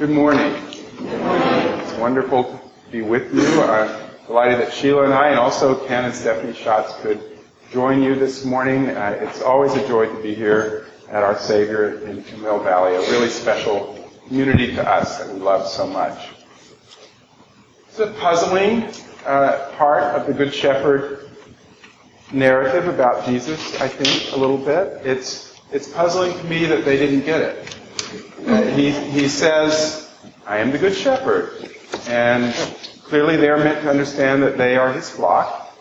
Good morning. It's wonderful to be with you. I'm delighted that Sheila and I, and also Ken and Stephanie Schatz, could join you this morning. Uh, it's always a joy to be here at our Savior in, in Mill Valley, a really special community to us that we love so much. It's a puzzling uh, part of the Good Shepherd narrative about Jesus, I think, a little bit. It's, it's puzzling to me that they didn't get it. Uh, he, he says, I am the Good Shepherd. And clearly they are meant to understand that they are his flock,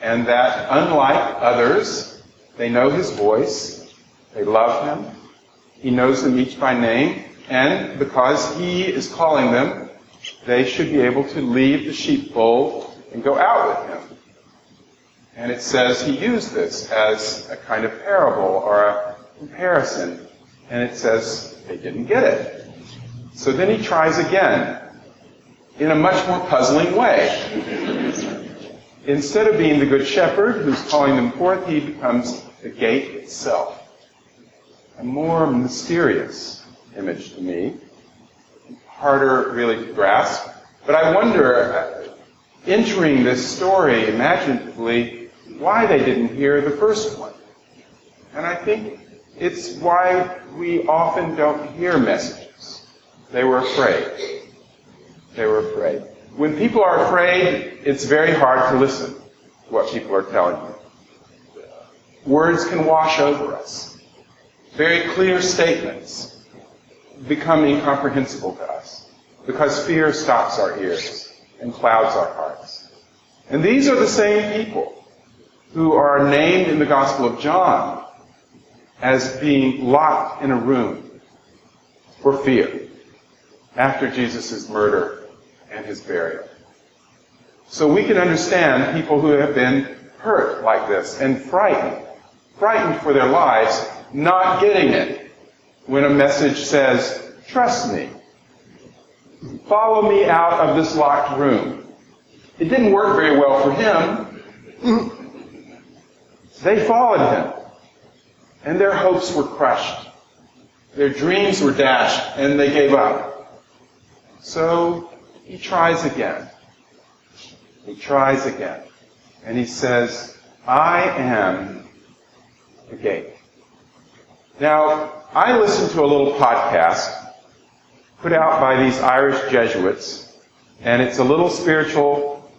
and that unlike others, they know his voice, they love him, he knows them each by name, and because he is calling them, they should be able to leave the sheepfold and go out with him. And it says he used this as a kind of parable or a comparison. And it says they didn't get it. So then he tries again in a much more puzzling way. Instead of being the good shepherd who's calling them forth, he becomes the gate itself. A more mysterious image to me. Harder really to grasp. But I wonder, entering this story imaginatively, why they didn't hear the first one. And I think it's why we often don't hear messages. They were afraid. They were afraid. When people are afraid, it's very hard to listen to what people are telling you. Words can wash over us. Very clear statements become incomprehensible to us because fear stops our ears and clouds our hearts. And these are the same people who are named in the Gospel of John as being locked in a room for fear after Jesus' murder and his burial. So we can understand people who have been hurt like this and frightened, frightened for their lives, not getting it when a message says, trust me. Follow me out of this locked room. It didn't work very well for him. They followed him. And their hopes were crushed. Their dreams were dashed, and they gave up. So he tries again. He tries again. And he says, I am the gate. Now, I listened to a little podcast put out by these Irish Jesuits, and it's a little spiritual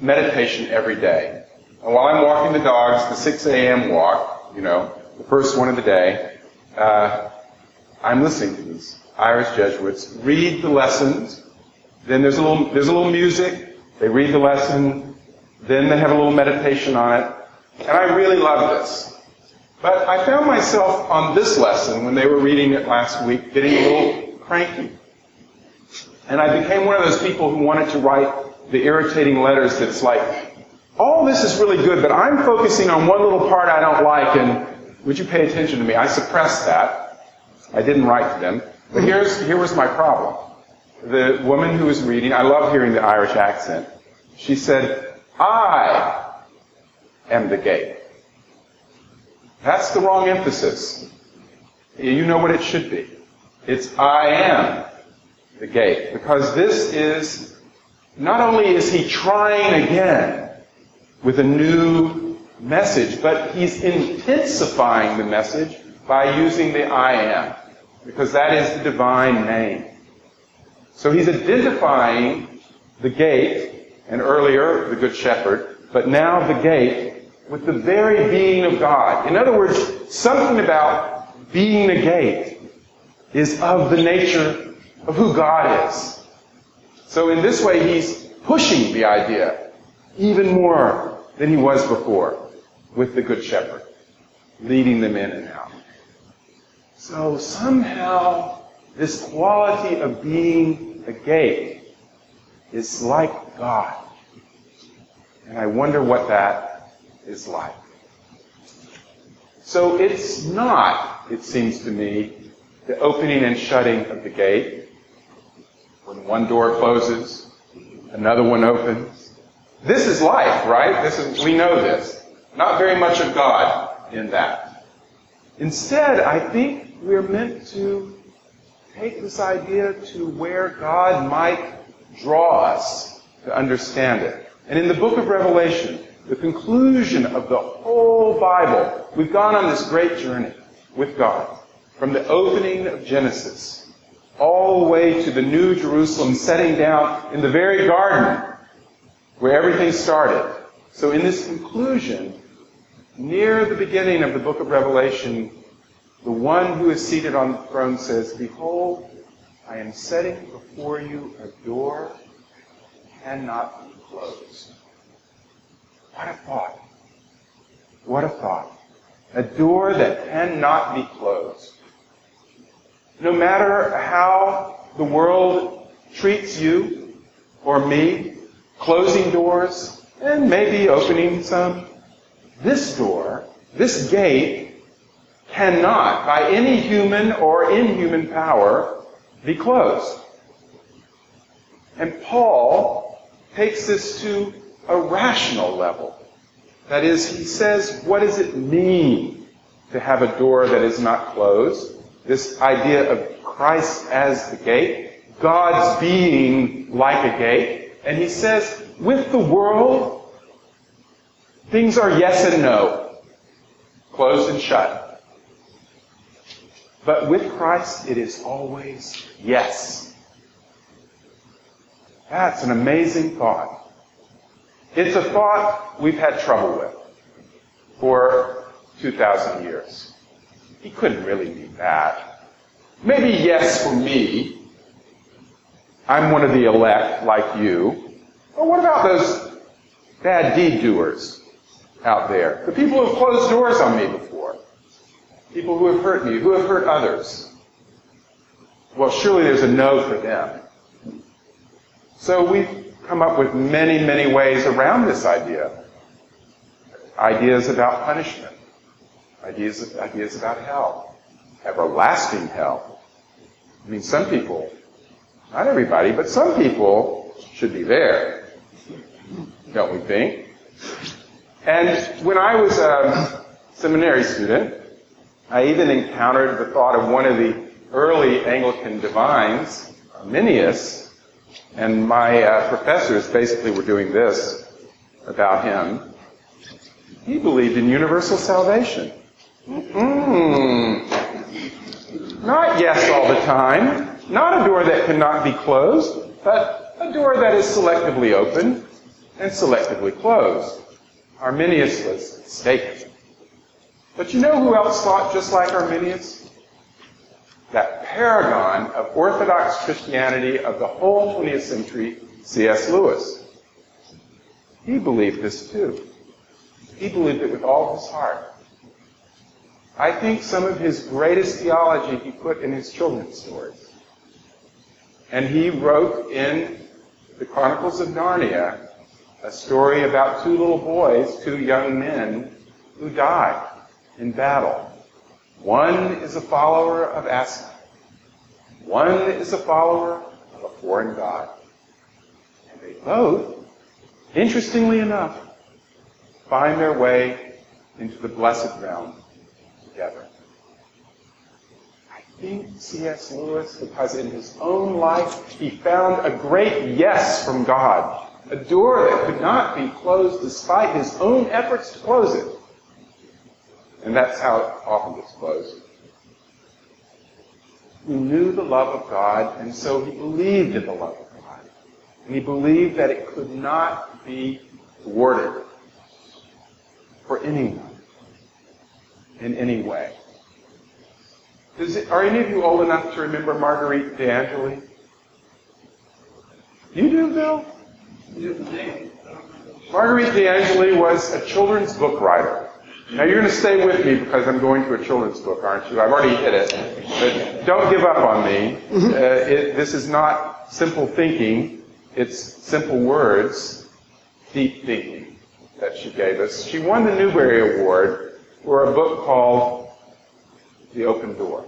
meditation every day. And while I'm walking the dogs, the 6 a.m. walk, you know, the first one of the day, uh, I'm listening to these Irish Jesuits read the lessons. Then there's a little there's a little music. They read the lesson. Then they have a little meditation on it. And I really love this. But I found myself on this lesson when they were reading it last week getting a little cranky. And I became one of those people who wanted to write the irritating letters that's like, all this is really good, but I'm focusing on one little part I don't like, and would you pay attention to me? I suppressed that. I didn't write to them. But here's, here was my problem. The woman who was reading, I love hearing the Irish accent. She said, I am the gate. That's the wrong emphasis. You know what it should be. It's I am the gate. Because this is, not only is he trying again with a new message, but he's intensifying the message by using the I am. Because that is the divine name. So he's identifying the gate, and earlier the good shepherd, but now the gate with the very being of God. In other words, something about being a gate is of the nature of who God is. So in this way, he's pushing the idea even more than he was before with the Good Shepherd, leading them in and out. So somehow, this quality of being a gate is like God. And I wonder what that is like. So it's not, it seems to me, the opening and shutting of the gate. When one door closes, another one opens. This is life, right? This is, we know this. Not very much of God in that. Instead, I think we're meant to take this idea to where God might draw us to understand it. And in the book of Revelation, the conclusion of the whole Bible, we've gone on this great journey with God. From the opening of Genesis all the way to the New Jerusalem setting down in the very garden where everything started. So in this conclusion, near the beginning of the book of Revelation, the one who is seated on the throne says, Behold, I am setting before you a door that cannot be closed. What a thought. What a thought. A door that cannot be closed. No matter how the world treats you or me, closing doors and maybe opening some, this door, this gate, cannot, by any human or inhuman power, be closed. And Paul takes this to a rational level. That is, he says, what does it mean to have a door that is not closed? This idea of Christ as the gate, God's being like a gate. And he says, with the world, things are yes and no, closed and shut. But with Christ, it is always yes. That's an amazing thought. It's a thought we've had trouble with for 2,000 years. He couldn't really mean that. Maybe yes for me. I'm one of the elect like you. But what about those bad deed doers out there? The people who have closed doors on me before. People who have hurt me, who have hurt others. Well, surely there's a no for them. So we've come up with many, many ways around this idea. Ideas about punishment. Ideas, ideas about hell. Everlasting hell. I mean, some people, not everybody, but some people should be there. Don't we think? And when I was a seminary student, I even encountered the thought of one of the early Anglican divines, Arminius, and my uh, professors basically were doing this about him. He believed in universal salvation. Mm. Not yes all the time. Not a door that cannot be closed, but a door that is selectively open and selectively closed. Arminius was mistaken. But you know who else thought just like Arminius? That paragon of Orthodox Christianity of the whole 20th century, C.S. Lewis. He believed this too. He believed it with all his heart. I think some of his greatest theology he put in his children's stories. And he wrote in the Chronicles of Narnia a story about two little boys, two young men, who died in battle. One is a follower of Aslan. One is a follower of a foreign god. And they both, interestingly enough, find their way into the blessed realm together. Think C.S. Lewis, because in his own life he found a great yes from God, a door that could not be closed despite his own efforts to close it. And that's how it often gets closed. He knew the love of God, and so he believed in the love of God. And he believed that it could not be thwarted for anyone in any way. It, are any of you old enough to remember Marguerite de Angeli? You do, Bill? Marguerite de Angeli was a children's book writer. Now you're going to stay with me because I'm going to a children's book, aren't you? I've already hit it. But don't give up on me. Uh, it, this is not simple thinking. It's simple words, deep thinking that she gave us. She won the Newbery Award for a book called The Open Door.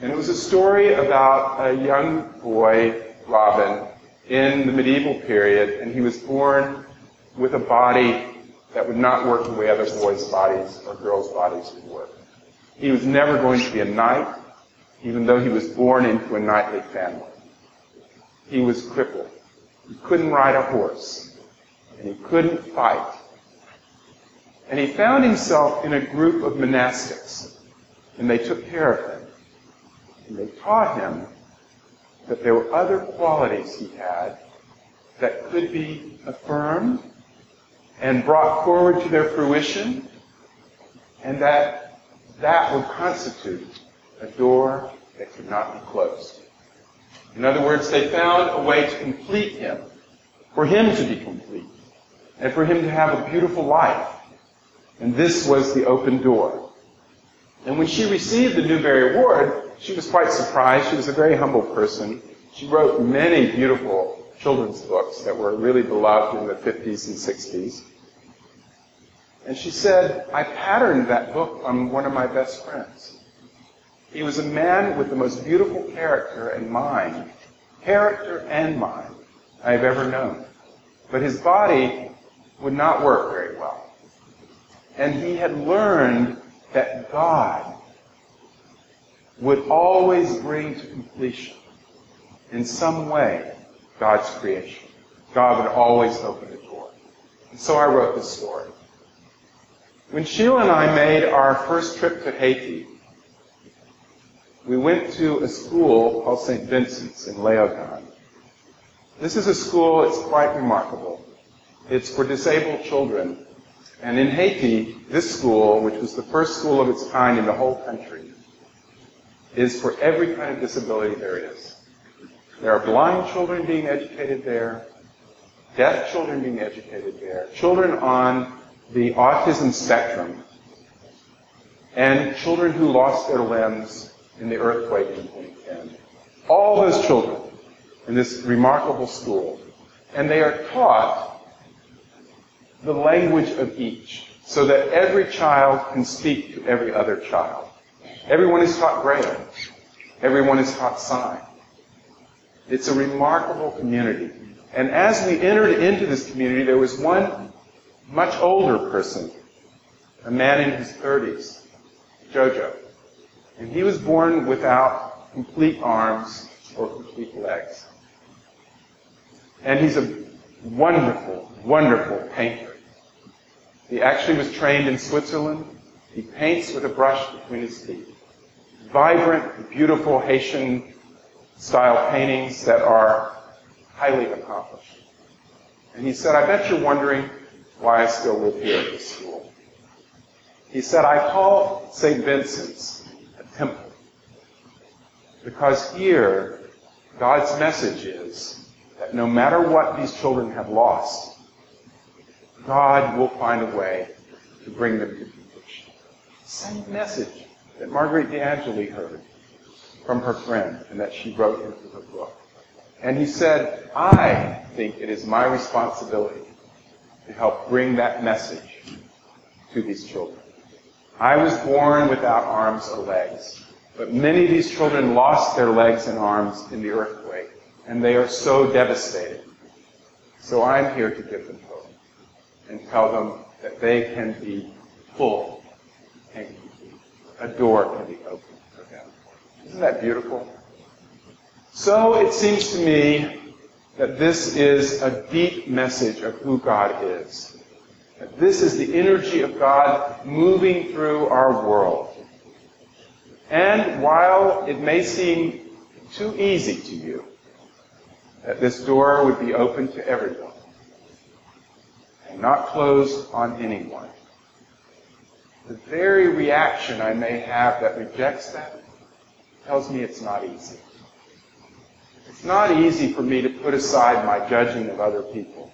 And it was a story about a young boy, Robin, in the medieval period, and he was born with a body that would not work the way other boys' bodies or girls' bodies would work. He was never going to be a knight. even though he was born into a knightly family. He was crippled. He couldn't ride a horse. And he couldn't fight. And he found himself in a group of monastics. And they took care of him. And they taught him that there were other qualities he had that could be affirmed and brought forward to their fruition, and that that would constitute a door that could not be closed. In other words, they found a way to complete him, for him to be complete, and for him to have a beautiful life. And this was the open door. And when she received the Newbery Award, she was quite surprised. She was a very humble person. She wrote many beautiful children's books that were really beloved in the 50s and 60s. And she said, I patterned that book on one of my best friends. He was a man with the most beautiful character and mind, character and mind I have ever known. But his body would not work very well. And he had learned that God would always bring to completion, in some way, God's creation. God would always open the door. And so I wrote this story. When Sheila and I made our first trip to Haiti, we went to a school called St. Vincent's in Léogâne. This is a school, it's quite remarkable. It's for disabled children. And in Haiti, this school, which was the first school of its kind in the whole country, is for every kind of disability there is. There are blind children being educated there, deaf children being educated there, children on the autism spectrum, and children who lost their limbs in the earthquake in 2010. All those children in this remarkable school. And they are taught the language of each so that every child can speak to every other child. Everyone is taught Braille. Everyone is taught sign. It's a remarkable community. And as we entered into this community, there was one much older person, a man in his 30s, Jojo. And he was born without complete arms or complete legs. And he's a wonderful, wonderful painter. He actually was trained in Switzerland. He paints with a brush between his teeth. Vibrant, beautiful Haitian style paintings that are highly accomplished. And he said, I bet you're wondering why I still live here at this school. He said, I call St. Vincent's a temple because here God's message is that no matter what these children have lost, God will find a way to bring them to completion. Same message that Marguerite de Angeli heard from her friend and that she wrote into her book. And he said, I think it is my responsibility to help bring that message to these children. I was born without arms or legs, but many of these children lost their legs and arms in the earthquake, and they are so devastated. So I'm here to give them hope and tell them that they can be full and. A door can be opened for them. Isn't that beautiful? So it seems to me that this is a deep message of who God is. That this is the energy of God moving through our world. And while it may seem too easy to you that this door would be open to everyone and not closed on anyone, the very reaction I may have that rejects that tells me it's not easy. It's not easy for me to put aside my judging of other people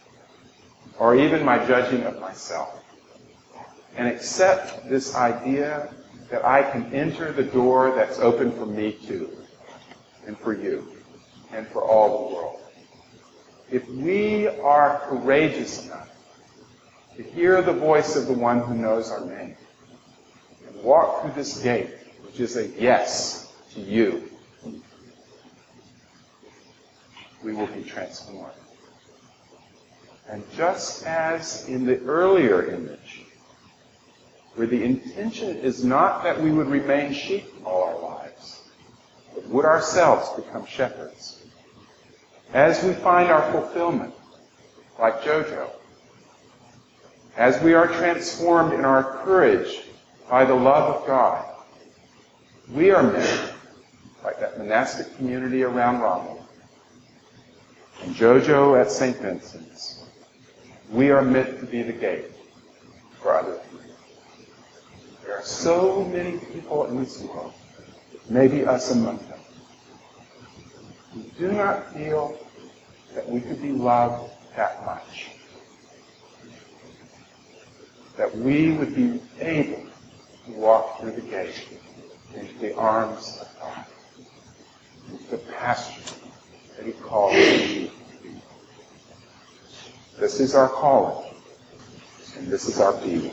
or even my judging of myself and accept this idea that I can enter the door that's open for me too and for you and for all the world. If we are courageous enough to hear the voice of the one who knows our name and walk through this gate, which is a yes to you, we will be transformed. And just as in the earlier image, where the intention is not that we would remain sheep all our lives, but would ourselves become shepherds. As we find our fulfillment, like Jojo, as we are transformed in our courage by the love of God, we are meant, like that monastic community around Robin, and Jojo at St. Vincent's, we are meant to be the gate for other people. There are so many people in this world, maybe us among them, who do not feel that we could be loved that much. That we would be able to walk through the gate into the arms of God, into the pasture that He calls you to be. This is our calling, and this is our being.